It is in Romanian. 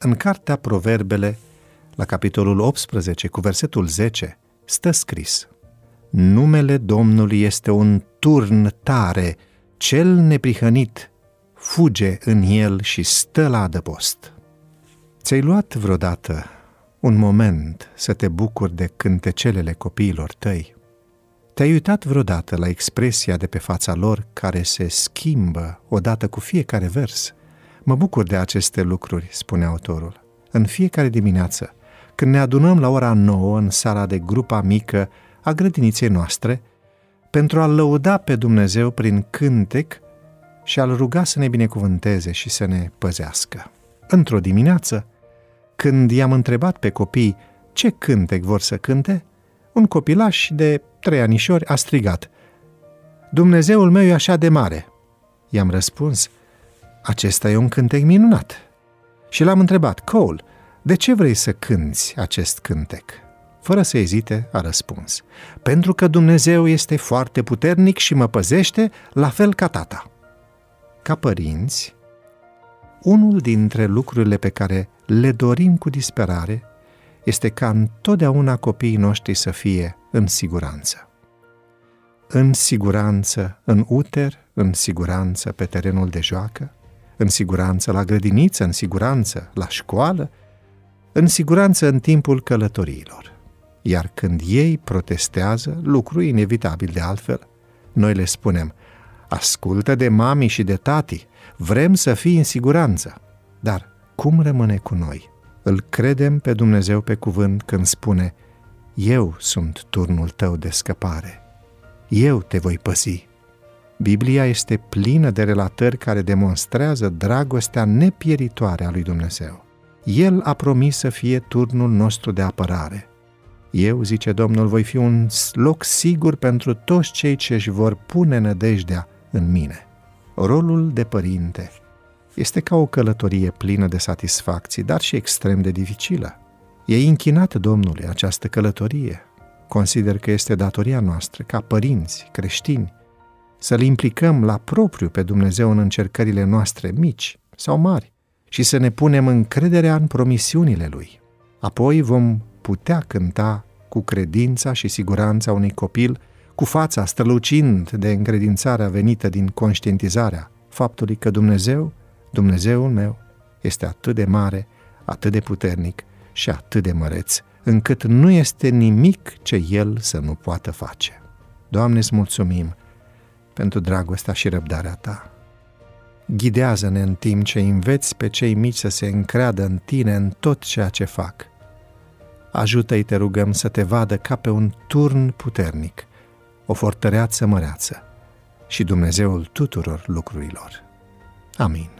În cartea Proverbele, la capitolul 18, cu versetul 10, stă scris Numele Domnului este un turn tare, cel neprihănit fuge în el și stă la adăpost. Ți-ai luat vreodată un moment să te bucuri de cântecelele copiilor tăi? Te-ai uitat vreodată la expresia de pe fața lor care se schimbă odată cu fiecare vers? Mă bucur de aceste lucruri, spune autorul. În fiecare dimineață, când ne adunăm la ora 9 în sala de grupa mică a grădiniței noastre, pentru a-L lăuda pe Dumnezeu prin cântec și a-L ruga să ne binecuvânteze și să ne păzească. Într-o dimineață, când i-am întrebat pe copii ce cântec vor să cânte, un copilaș de trei anișori a strigat Dumnezeul meu e așa de mare. I-am răspuns, acesta e un cântec minunat. Și l-am întrebat, Cole, de ce vrei să cânți acest cântec? Fără să ezite, a răspuns, pentru că Dumnezeu este foarte puternic și mă păzește la fel ca tata. Ca părinți, unul dintre lucrurile pe care le dorim cu disperare este ca întotdeauna copiii noștri să fie în siguranță. În siguranță în uter, în siguranță pe terenul de joacă, în siguranță la grădiniță, în siguranță la școală, în siguranță în timpul călătoriilor. Iar când ei protestează, lucru inevitabil de altfel, noi le spunem, ascultă de mami și de tati, vrem să fii în siguranță. Dar cum rămâne cu noi? Îl credem pe Dumnezeu pe cuvânt când spune, eu sunt turnul tău de scăpare. Eu te voi păzi. Biblia este plină de relatări care demonstrează dragostea nepieritoare a lui Dumnezeu. El a promis să fie turnul nostru de apărare. Eu, zice Domnul, voi fi un loc sigur pentru toți cei ce își vor pune nădejdea în mine. Rolul de părinte este ca o călătorie plină de satisfacții, dar și extrem de dificilă. E închinată Domnului această călătorie. Consider că este datoria noastră, ca părinți creștini, să-L implicăm la propriu pe Dumnezeu în încercările noastre mici sau mari și să ne punem încrederea în promisiunile Lui. Apoi vom putea cânta cu credința și siguranța unui copil, cu fața strălucind de încredințarea venită din conștientizarea faptului că Dumnezeu, Dumnezeul meu, este atât de mare, atât de puternic și atât de măreț, încât nu este nimic ce El să nu poată face. Doamne, îți mulțumim pentru dragostea și răbdarea Ta. Ghidează-ne în timp ce înveți pe cei mici să se încreadă în Tine în tot ceea ce fac. Ajută-i, te rugăm, să te vadă ca pe un turn puternic, o fortăreață măreață și Dumnezeul tuturor lucrurilor. Amin.